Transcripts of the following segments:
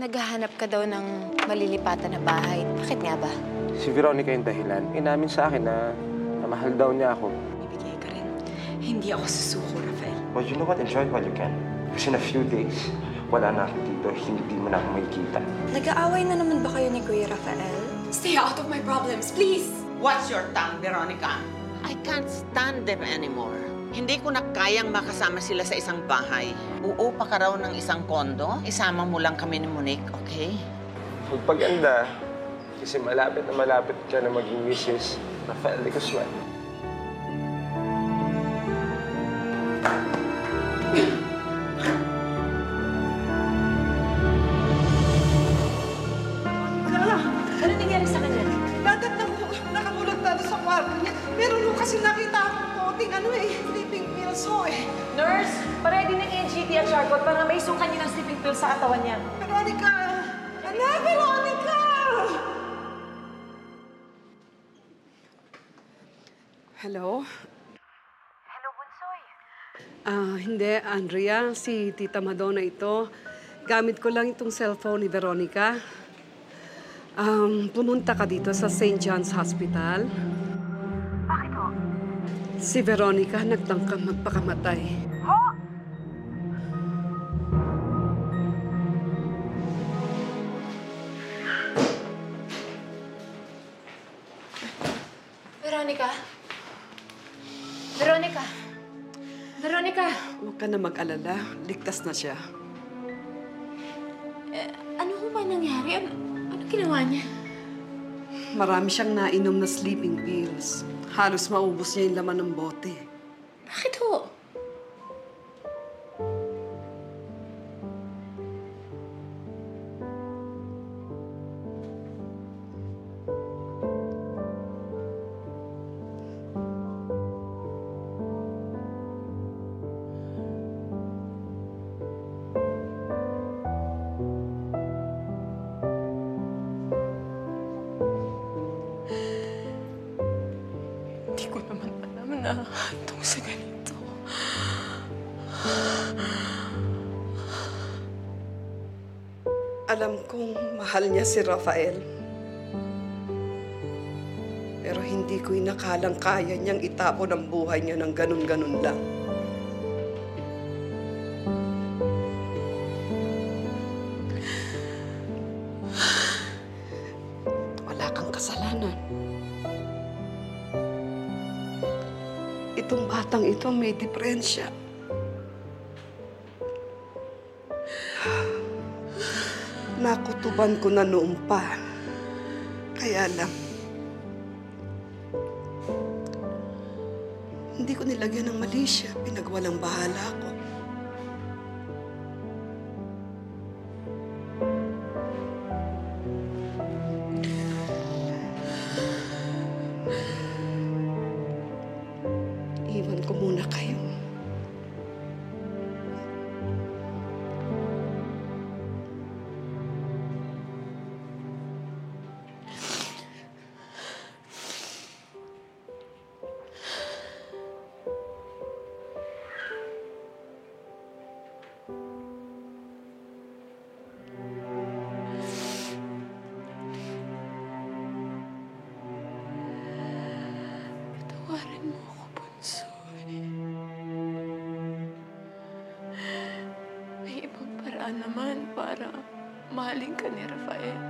Naghahanap ka daw ng malilipatan na bahay. Bakit nga ba? Si Veronica yung dahilan. Inamin sa akin na, na mahal daw niya ako. Ibigay ka rin. Hindi ako susuko, Rafael. But you know what? Enjoy while you can. Kasi in a few days, wala na ako dito. Hindi mo na ako makikita. Nag-aaway na naman ba kayo ni Kuya Rafael? Stay out of my problems, please! What's your tongue, Veronica? I can't stand them anymore. Hindi ko na kayang makasama sila sa isang bahay. Uupa ka raw ng isang kondo, isama mo lang kami ni Monique, okay? Magpaganda. Kasi malapit na malapit ka na maging Mrs. Rafael de Guzman. Ano nangyari sa kanya? Dadat na po, nakatulog na doon sa kwarto niya. Meron po kasi nakita akong poting ano eh, pills eh. Nurse, paredy ng NGT at Charcot para may sukan niya ng sleeping pill sa katawan niya. Veronica! Ano, Veronica! Hello? Hello, Bunsoy. Ah, hindi, Andrea. Si Tita Madonna ito. Gamit ko lang itong cellphone ni Veronica. Um, pumunta ka dito sa St. John's Hospital. Ho? Si Veronica nagtangkang magpakamatay. Veronica? Veronica? Veronica? Huwag ka na mag-alala. Ligtas na siya. Ano ho ba nangyari? Ano, ano ginawa niya? Marami siyang nainom na sleeping pills. Halos maubos niya yung laman ng bote. Bakit ho? Ko naman alam na hantong sa ganito. Alam kong mahal niya si Rafael. Pero hindi ko inakalang kaya niyang itapon ang buhay niya ng ganun-ganun lang. May diferensya. Nakutuban ko na noon pa. Kaya lang, hindi ko nilagyan ng mali. Pinagwalang bahala ko. Mahalin ka ni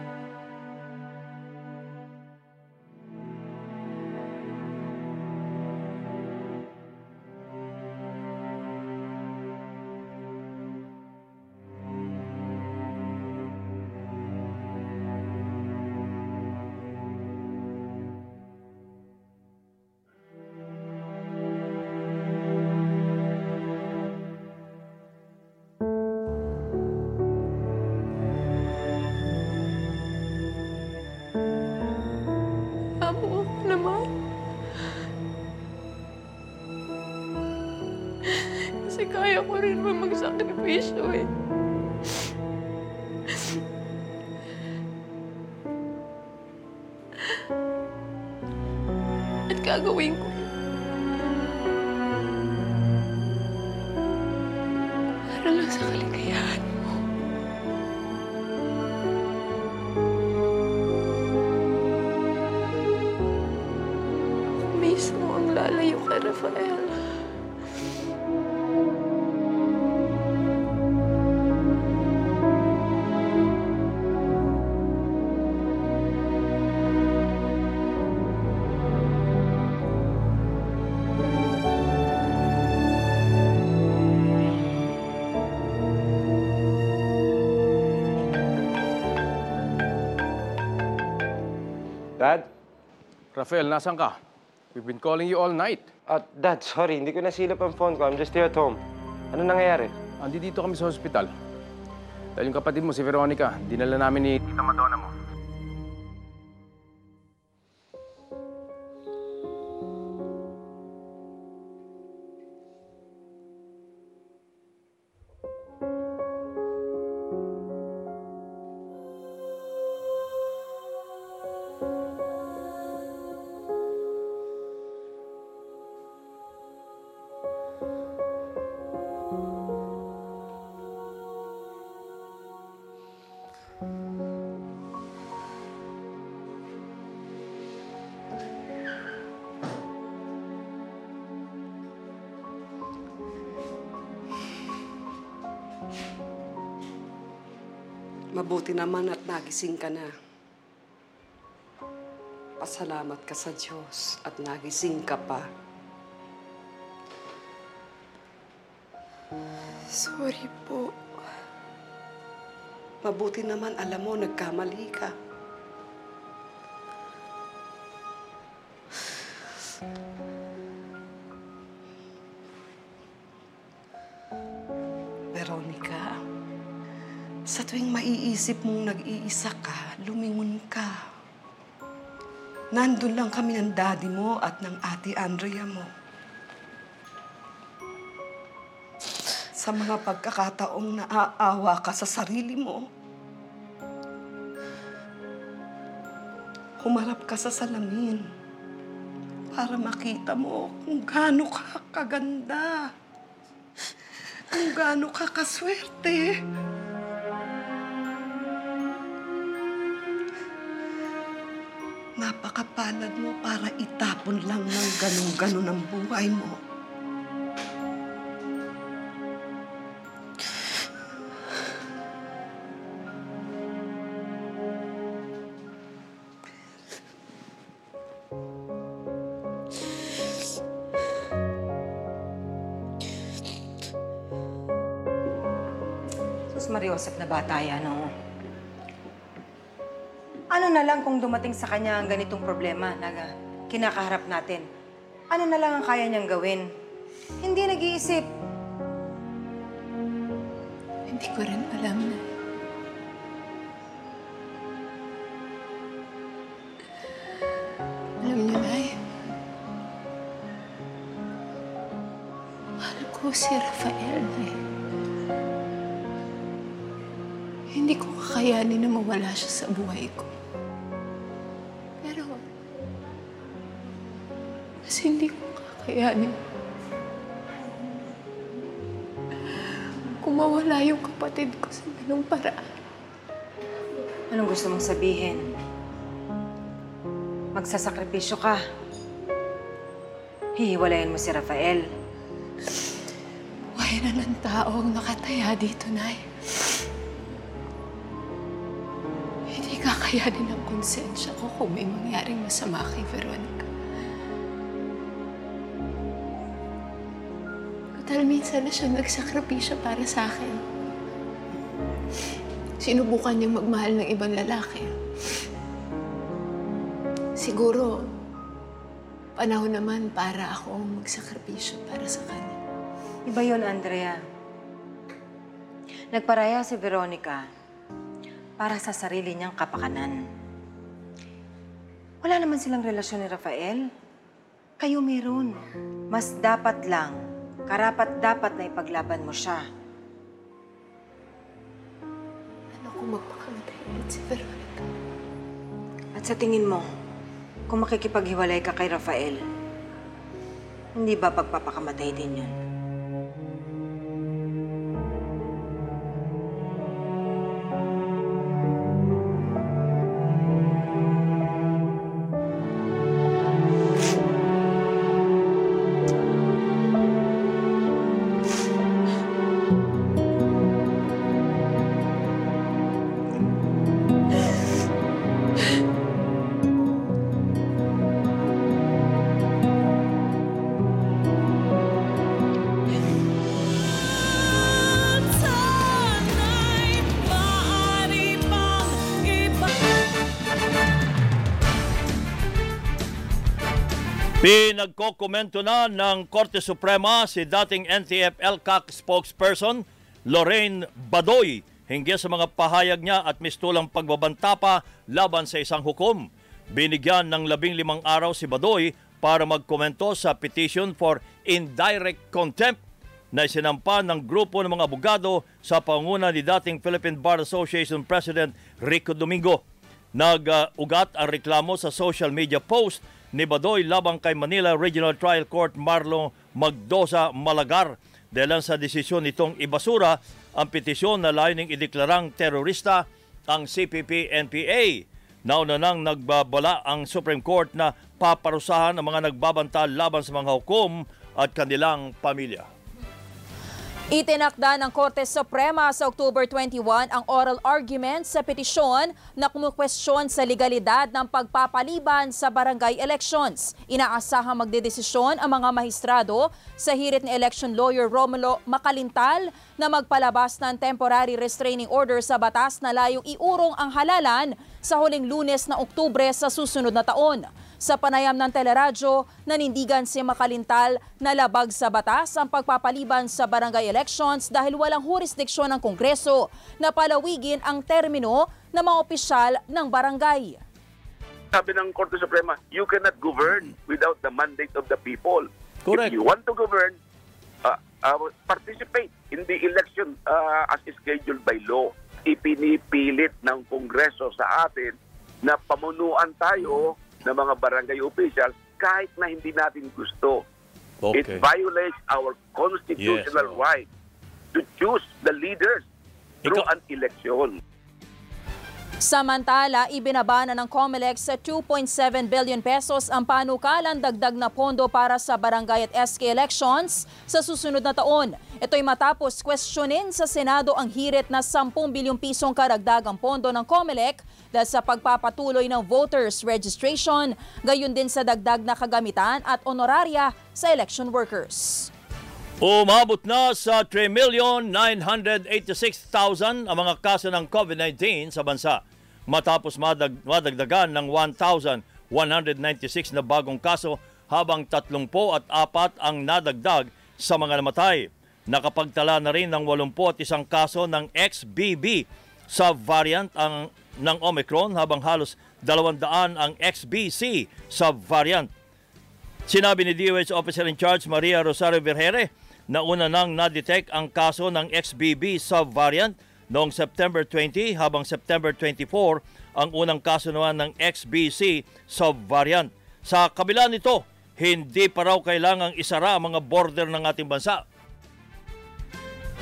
Kasi kaya ko rin naman magsakripisyo eh. At gagawin ko yun. Para lang sa kaligayahan Rafael, nasan ka? We've been calling you all night. Ah, Dad, sorry. Hindi ko nasilap ang phone ko. I'm just here at home. Ano nangyayari? Andi dito kami sa hospital. Dahil yung kapatid mo, si Veronica, dinala namin ni Tita Madonna mo. Naman at nagising ka na. Pasalamat ka sa Diyos at nagising ka pa. Sorry po. Mabuti naman alam mo nagkamali ka. Maiisip mong nag-iisa ka, lumingon ka. Nandun lang kami ng daddy mo at ng ate Andrea mo. Sa mga pagkakataong naaawa ka sa sarili mo, humarap ka sa salamin para makita mo kung gaano ka kaganda. Kung gaano ka kaswerte. Napakapalad mo para itapon lang ng ganun-ganun ang buhay mo. Sus Mariosep na bata yan, oh. Na lang kung dumating sa kanya ang ganitong problema na kinakaharap natin? Ano na lang ang kaya niyang gawin? Hindi nag-iisip. Hindi ko rin alam na. Alam niyo, Nay, mahal ko si Rafael, Nay. Hindi ko kakayanin na mawala siya sa buhay ko. Kakayanin kung mawala yung kapatid ko sa ganung paraan. Anong gusto mong sabihin? Magsasakripisyo ka. Hihiwalayin mo si Rafael. Buhay na ng tao ang nakataya dito, Nay. Hindi kakayanin ng konsensya ko kung may mangyaring masama kay Veronica. Total, minsan na siya nagsakripisyo para sa akin. Sinubukan niyang magmahal ng ibang lalaki. Siguro, panahon naman para ako magsakripisyo para sa kanya. Iba yun, Andrea. Nagparaya si Veronica para sa sarili niyang kapakanan. Wala naman silang relasyon ni Rafael. Kayo meron. Mas dapat lang, karapat dapat na ipaglaban mo siya. Ano kung magpakamatay ulit si Veronica? At sa tingin mo, kung makikipaghiwalay ka kay Rafael, hindi ba pagpapakamatay din yun? Pinagkokomento na ng Korte Suprema si dating NTF-LCAC spokesperson Lorraine Badoy hinggil sa mga pahayag niya at mistulang pagbabanta pa laban sa isang hukom. Binigyan ng labing limang araw si Badoy para magkomento sa petition for indirect contempt na isinampa ng grupo ng mga abogado sa panguna ni dating Philippine Bar Association President Rico Domingo. Nag-ugat ang reklamo sa social media post ni Badoy labang kay Manila Regional Trial Court Marlo Magdosa Malagar dahil sa desisyon nitong ibasura ang petisyon na layuning ideklarang terorista ang CPP-NPA. Nauna nang nagbabala ang Supreme Court na paparusahan ang mga nagbabanta laban sa mga hukom at kanilang pamilya. Itinakda ng Korte Suprema sa October 21 ang oral argument sa petisyon na kumukwestiyon sa legalidad ng pagpapaliban sa barangay elections. Inaasahang magdedesisyon ang mga mahistrado sa hirit ni election lawyer Romulo Makalintal na magpalabas ng temporary restraining order sa batas na layong iurong ang halalan sa huling lunes na Oktubre sa susunod na taon. Sa panayam ng teleradyo, nanindigan si Makalintal na labag sa batas ang pagpapaliban sa barangay elections dahil walang jurisdiksyon ng Kongreso na palawigin ang termino ng mga opisyal ng barangay. Sabi ng Korte Suprema, you cannot govern without the mandate of the people. Correct. If you want to govern, uh, uh, participate in the election uh, as scheduled by law. Ipinipilit ng Kongreso sa atin na pamunuan tayo ng mga barangay officials kahit na hindi natin gusto. It Okay. violates our constitutional Yes, right to choose the leaders through Ikaw- an election. Samantala, ibinabana ng COMELEC sa 2.7 billion pesos ang panukalang dagdag na pondo para sa barangay at SK elections sa susunod na taon. Ito'y matapos questionin sa Senado ang hirit na 10 bilyong pisong karagdagang pondo ng COMELEC dahil sa pagpapatuloy ng voters registration, gayon din sa dagdag na kagamitan at honoraria sa election workers. Umabot na sa 3,986,000 ang mga kaso ng COVID-19 sa bansa matapos madag, madagdagan ng 1,196 na bagong kaso habang 30 at apat ang nadagdag sa mga namatay. Nakapagtala na rin ng 81 kaso ng XBB sa variant ang, ng Omicron habang halos 200 ang XBC sa variant. Sinabi ni DOH Officer in Charge Maria Rosario Vergere na una nang na-detect ang kaso ng XBB subvariant noong September 20 habang September 24 ang unang kaso naman ng XBC subvariant. Sa kabila nito, hindi pa raw kailangang isara ang mga border ng ating bansa.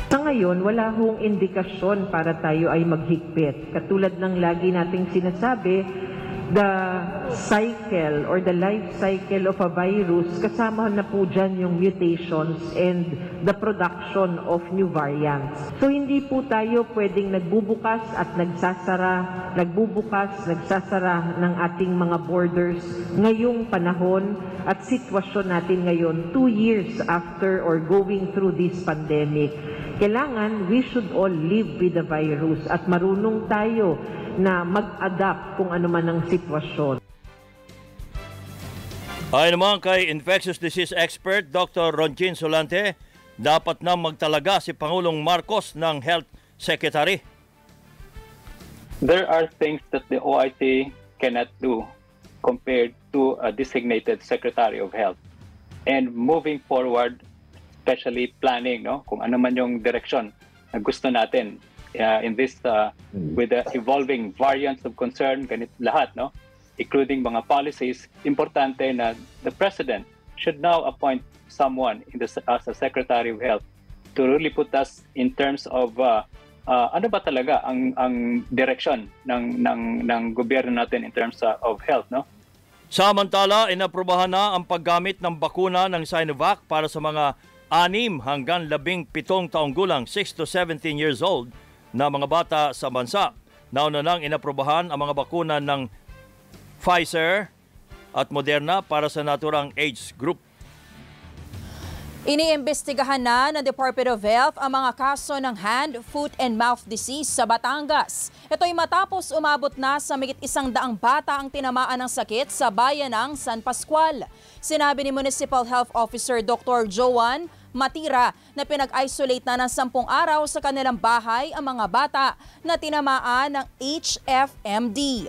Sa ngayon, wala hong indikasyon para tayo ay maghigpit. Katulad ng lagi nating sinasabi, the cycle or the life cycle of a virus, kasama na po dyan yung mutations and the production of new variants. So hindi po tayo pwedeng nagbubukas at nagsasara, nagbubukas, nagsasara ng ating mga borders ngayong panahon at sitwasyon natin ngayon, two years after or going through this pandemic. Kailangan we should all live with the virus at marunong tayo na mag-adapt kung ano man ang sitwasyon. Ayon naman kay infectious disease expert Dr. Ronjin Solante, dapat na magtalaga si Pangulong Marcos ng Health Secretary. There are things that the OIT cannot do compared to a designated Secretary of Health. And moving forward, especially planning, no, kung ano man yung direction na gusto natin uh, in this uh, with the evolving variants of concern, ganit lahat, no, including mga policies, importante na the President should now appoint someone in the, as a Secretary of Health to really put us in terms of uh, uh, ano ba talaga ang ang direction ng ng ng gobyerno natin in terms uh, of health, no? Samantala, inaprobahan na ang paggamit ng bakuna ng Sinovac para sa mga anim hanggang labing pitong taong gulang, 6 to 17 years old, na mga bata sa bansa. Nauna nang inaprobahan ang mga bakuna ng Pfizer at Moderna para sa naturang age group. Iniimbestigahan na ng Department of Health ang mga kaso ng hand, foot, and mouth disease sa Batangas. Ito'y matapos umabot na sa migit isang daang bata ang tinamaan ng sakit sa bayan ng San Pascual. Sinabi ni Municipal Health Officer Dr. Joan Matira na pinag-isolate na ng sampung araw sa kanilang bahay ang mga bata na tinamaan ng HFMD.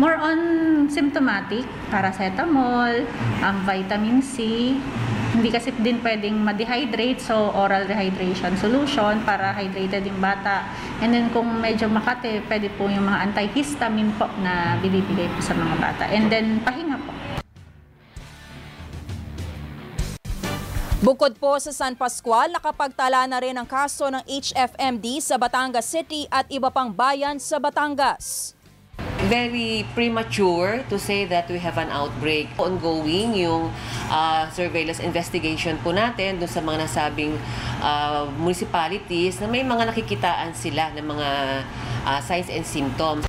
More on symptomatic, paracetamol, um, vitamin C. Hindi kasi din pwedeng ma-dehydrate, so oral rehydration solution para hydrated yung bata. And then kung medyo makate, pwede po yung mga antihistamine po na binibigay po sa mga bata. And then pahinga po. Bukod po sa San Pascual, nakapagtala na rin ang kaso ng HFMD sa Batangas City at iba pang bayan sa Batangas. very premature to say that we have an outbreak. Ongoing yung uh, surveillance investigation po natin dun sa mga nasabing uh, municipalities na may mga nakikitaan sila ng mga uh, signs and symptoms.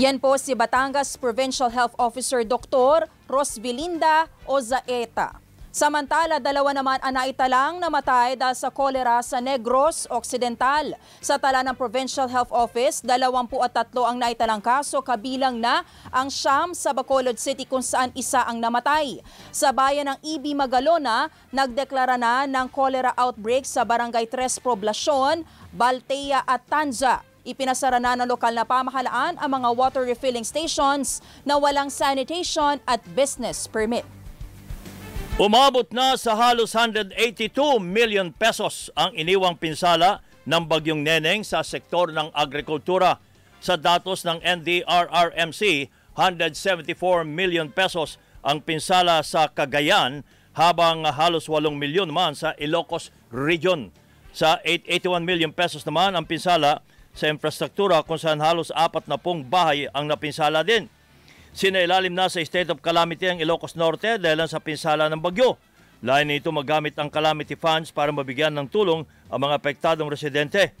Yan po si Batangas Provincial Health Officer Dr. Rosvilinda Ozaeta. Samantala, dalawa naman ang naitalang namatay dahil sa kolera sa Negros Occidental. Sa tala ng Provincial Health Office, 23 ang naitalang kaso kabilang na ang Siyam sa Bacolod City kung saan isa ang namatay. Sa bayan ng Ibi Magalona, nagdeklara na ng cholera outbreak sa Barangay Tres Poblacion, Baltea at Tanza. Ipinasara na ng lokal na pamahalaan ang mga water refilling stations na walang sanitation at business permit. Umabot na sa halos 182 million pesos ang iniwang pinsala ng Bagyong Neneng sa sektor ng agrikultura. Sa datos ng NDRRMC, 174 million pesos ang pinsala sa Cagayan habang halos 8 milyon naman sa Ilocos Region. Sa 881 million pesos naman ang pinsala sa infrastruktura kung saan halos apat na pong bahay ang napinsala din. Sinailalim na sa state of calamity ang Ilocos Norte dahil sa pinsala ng bagyo. Lain nito magamit ang calamity funds para mabigyan ng tulong ang mga apektadong residente.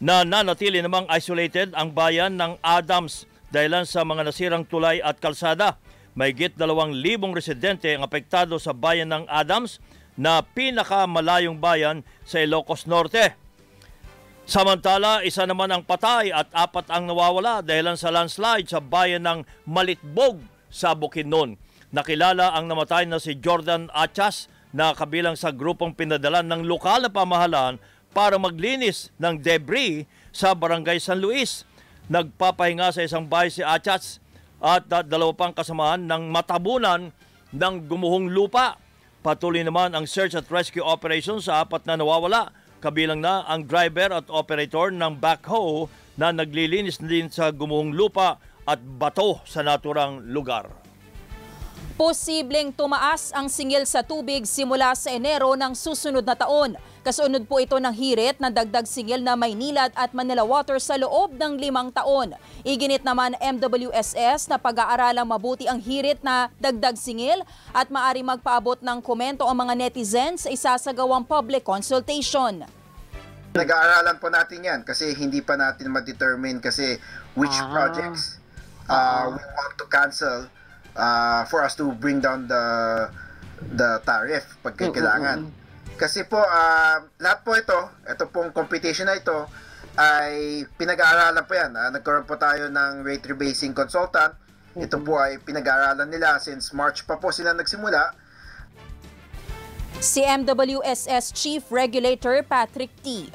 Na nanatili namang isolated ang bayan ng Adams dahil sa mga nasirang tulay at kalsada. May git dalawang libong residente ang apektado sa bayan ng Adams na pinakamalayong bayan sa Ilocos Norte. Samantala, isa naman ang patay at apat ang nawawala dahil sa landslide sa bayan ng Malitbog sa Bukidnon. Nakilala ang namatay na si Jordan Achas na kabilang sa grupong pinadalan ng lokal na pamahalaan para maglinis ng debris sa barangay San Luis. Nagpapahinga sa isang bahay si Achas at dalawa pang kasamahan ng matabunan ng gumuhong lupa. Patuloy naman ang search at rescue operation sa apat na nawawala kabilang na ang driver at operator ng backhoe na naglilinis din sa gumuhong lupa at bato sa naturang lugar. Posibleng tumaas ang singil sa tubig simula sa Enero ng susunod na taon. Kasunod po ito ng hirit na dagdag singil na Maynilad at Manila Water sa loob ng limang taon. Iginit naman MWSS na pag-aaralang mabuti ang hirit na dagdag singil at maari magpaabot ng komento ang mga netizens sa isasagawang public consultation. Nag-aaralan po natin yan kasi hindi pa natin ma-determine kasi which Ah. projects uh, we want to cancel uh, for us to bring down the the tariff pag kailangan. Kasi po, uh, lahat po ito, ito pong computation na ito, ay pinag-aaralan po yan. Uh, nagkaroon po tayo ng rate rebasing consultant. Ito po ay pinag-aaralan nila since March pa po sila nagsimula. Si MWSS Chief Regulator Patrick T.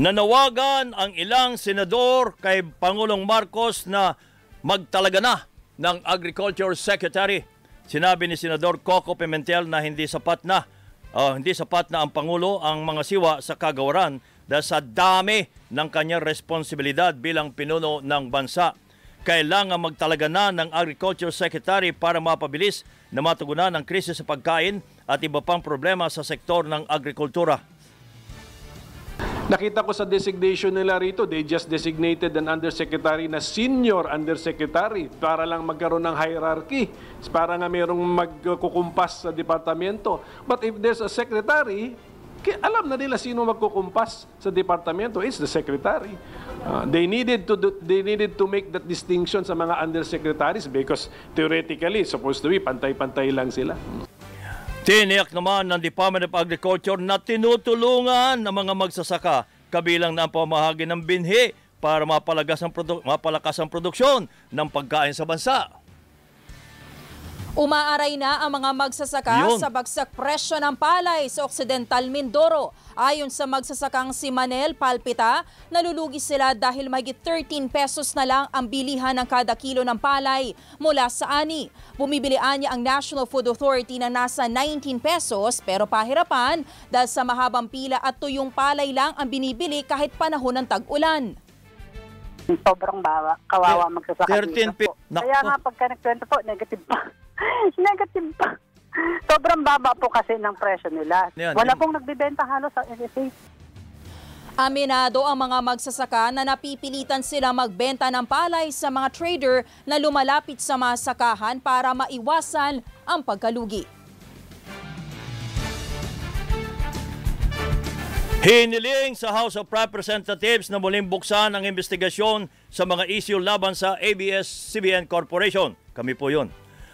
Nanawagan ang ilang senador kay Pangulong Marcos na magtalaga na ng Agriculture Secretary. Sinabi ni Senador Coco Pimentel na hindi sapat na uh, hindi sapat na ang Pangulo ang mga siwa sa kagawaran dahil sa dami ng kanyang responsibilidad bilang pinuno ng bansa. Kailangan magtalaga na ng Agriculture Secretary para mapabilis na matugunan ang krisis sa pagkain at iba pang problema sa sektor ng agrikultura. Nakita ko sa designation nila rito, they just designated an undersecretary na senior undersecretary para lang magkaroon ng hierarchy, para nga mayroong magkukumpas sa departamento. But if there's a secretary, alam na nila sino magkukumpas sa departamento, it's the secretary. Uh, they needed to do, they needed to make that distinction sa mga undersecretaries because theoretically supposed to be pantay-pantay lang sila. Tiniyak naman ng Department of Agriculture na tinutulungan ng mga magsasaka kabilang na ang pamahagi ng binhi para mapalagas ang produ- mapalakas ang produksyon ng pagkain sa bansa. Umaaray na ang mga magsasaka Yun. sa bagsak presyo ng palay sa Occidental Mindoro. Ayon sa magsasakang si Manel Palpita, nalulugi sila dahil mahigit 13 pesos na lang ang bilihan ng kada kilo ng palay mula sa ani. Bumibilian niya ang National Food Authority na nasa 19 pesos pero pahirapan dahil sa mahabang pila at tuyong palay lang ang binibili kahit panahon ng tag-ulan. Sobrang bawa, kawawa magsasaka 13 dito po. Kaya nga pagka nagkwento po, negative pa. negative pa. Sobrang baba po kasi ng presyo nila. Yan, Wala yan. pong nagbibenta halos sa SSA. Aminado ang mga magsasaka na napipilitan sila magbenta ng palay sa mga trader na lumalapit sa masakahan para maiwasan ang pagkalugi. Hiniling sa House of Representatives na muling buksan ang investigasyon sa mga issue laban sa ABS-CBN Corporation. Kami po yun.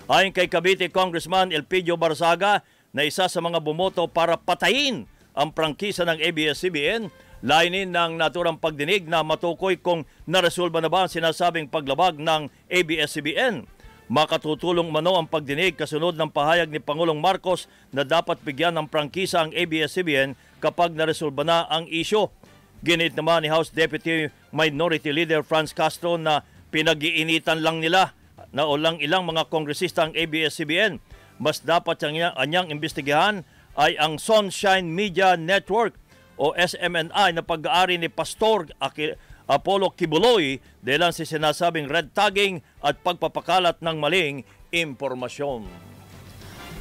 Ayon kay Cavite Congressman Elpidio Barzaga na isa sa mga bumoto para patayin ang prangkisa ng ABS-CBN, lainin ng naturang pagdinig na matukoy kung naresolba na ba ang sinasabing paglabag ng ABS-CBN. Makatutulong mano ang pagdinig kasunod ng pahayag ni Pangulong Marcos na dapat bigyan ng prangkisa ang ABS-CBN kapag naresolba na ang isyo. Ginit naman ni House Deputy Minority Leader Franz Castro na pinag-iinitan lang nila na ulang ilang mga kongresista ang ABS-CBN. Mas dapat ang anyang imbestigahan ay ang Sunshine Media Network o SMNI na pag-aari ni Pastor Apollo Kibuloy dahil sa sinasabing red tagging at pagpapakalat ng maling impormasyon.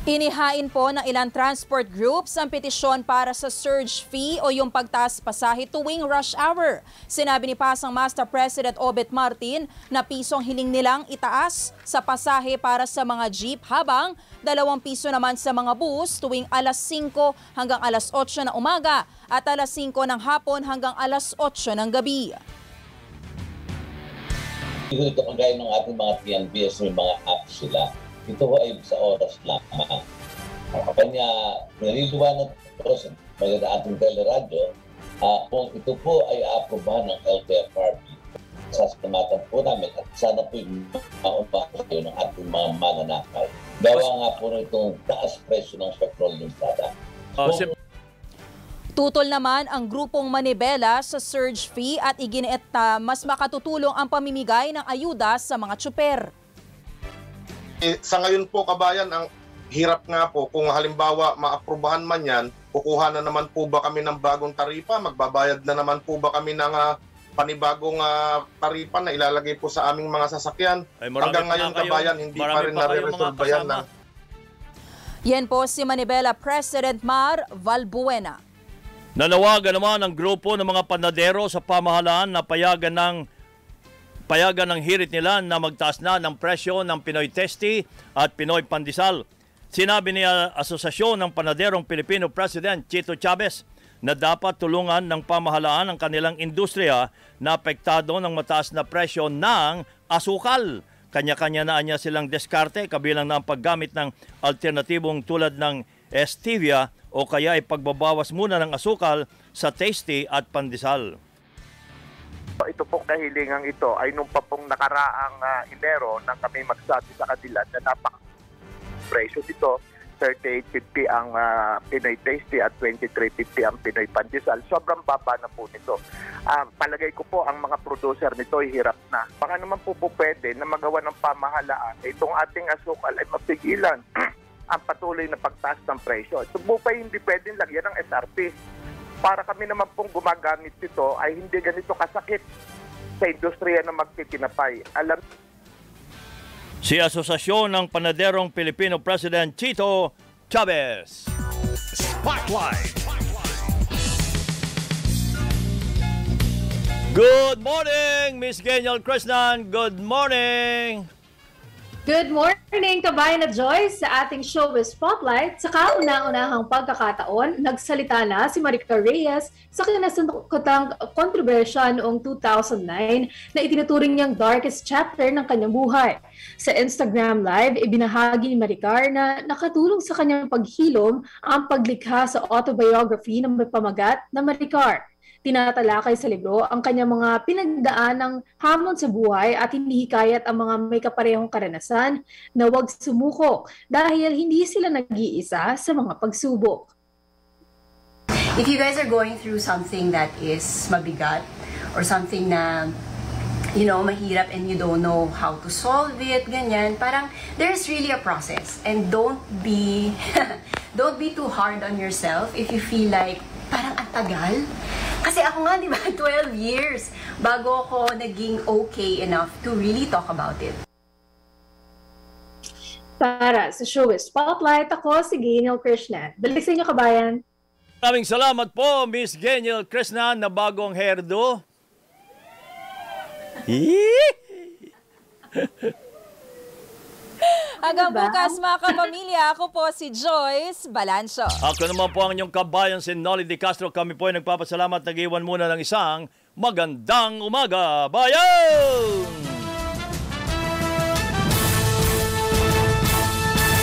Inihain po ng ilang transport groups ang petisyon para sa surge fee o yung pagtaas pasahe tuwing rush hour. Sinabi ni Pasang Master President Obet Martin na pisong hiling nilang itaas sa pasahe para sa mga jeep habang dalawang piso naman sa mga bus tuwing alas 5 hanggang alas 8 ng umaga at alas 5 ng hapon hanggang alas 8 ng gabi. Ito kagaya ng ating mga PNBS, may mga apps sila. Ito ho ay sa oras lamang. Kanya, naliliwanag po sa maganda ating teleradyo, ah, kung ito po ay aprobahan ng LTFRB, sasalamatan po namin at sana po yung maumpa kayo ng ating mga mananakay. Gawa nga po na itong taas presyo ng petroleum product. Uh, Kung- Tutol naman ang grupong Manibela sa surge fee at iginiit na mas makatutulong ang pamimigay ng ayuda sa mga tsuper. Eh, sa ngayon po kabayan, ang hirap nga po kung halimbawa maaprubahan man yan, kukuha na naman po ba kami ng bagong taripa? Magbabayad na naman po ba kami ng ah, panibagong ah, taripa na ilalagay po sa aming mga sasakyan? Ay, Hanggang ngayon kayo- kabayan, hindi pa rin nare-resolve yan kasama. ng Yan po si Manibela President Mar Valbuena. Nanawagan naman ang grupo ng mga panadero sa pamahalaan na payagan ng payagan ng hirit nila na magtaas na ng presyo ng Pinoy Testi at Pinoy Pandesal. Sinabi ni Asosasyon ng Panaderong Pilipino President Chito Chavez na dapat tulungan ng pamahalaan ang kanilang industriya na apektado ng mataas na presyo ng asukal. Kanya-kanya na niya silang diskarte kabilang na ang paggamit ng alternatibong tulad ng stevia o kaya ay pagbabawas muna ng asukal sa tasty at pandesal. Ito pong kahilingang ito ay nung pa pong nakaraang uh, Enero nang kami magsabi sa kanila na napak presyo dito 38.50 ang ah, Pinoy Tasty at 23.50 ang Pinoy Pandesal. Sobrang baba na po nito. Ah, palagay ko po ang mga producer nito ay hirap na. Baka naman po po pwede na magawa ng pamahalaan itong ating asukal ay mapigilan ang patuloy na pagtaas ng presyo. Ito po pa hindi pwedeng lagyan ng SRP. Para kami naman pong gumagamit nito ay hindi ganito kasakit sa industriya na magtitinapay. Alam Si Asosasyon ng Panaderong Pilipino President Chito Chavez. Spotlight. Good morning, Miss Genial Krishnan. Good morning. Good morning, kabayan na Joyce. Sa ating showbiz spotlight, sa kauna-unahang pagkakataon, nagsalita na si Maricar Reyes sa kinasangkutang kontrobersya noong 2009 na itinuturing niyang darkest chapter ng kanyang buhay. Sa Instagram Live, ibinahagi ni Maricar na nakatulong sa kanyang paghilom ang paglikha sa autobiography ng pamagat na Maricar tinatalakay sa libro ang kanyang mga pinagdaan ng hamon sa buhay at hinihikayat ang mga may kaparehong karanasan na huwag sumuko dahil hindi sila nag-iisa sa mga pagsubok. If you guys are going through something that is mabigat or something na you know, mahirap and you don't know how to solve it, ganyan, parang there's really a process. And don't be, don't be too hard on yourself if you feel like parang ang tagal. Kasi ako nga, di ba, 12 years bago ako naging okay enough to really talk about it. Para sa showbiz spotlight, ako si Gainel Krishna. Balik sa inyo, kabayan. Maraming salamat po, Miss Geniel Krishnan, na bagong hairdo. Hanggang bukas mga kapamilya, ako po si Joyce Balancho. Ako naman po ang inyong kabayan si Nolly De Castro. Kami po ay nagpapasalamat. Nag-iwan muna ng isang magandang umaga. Bayan!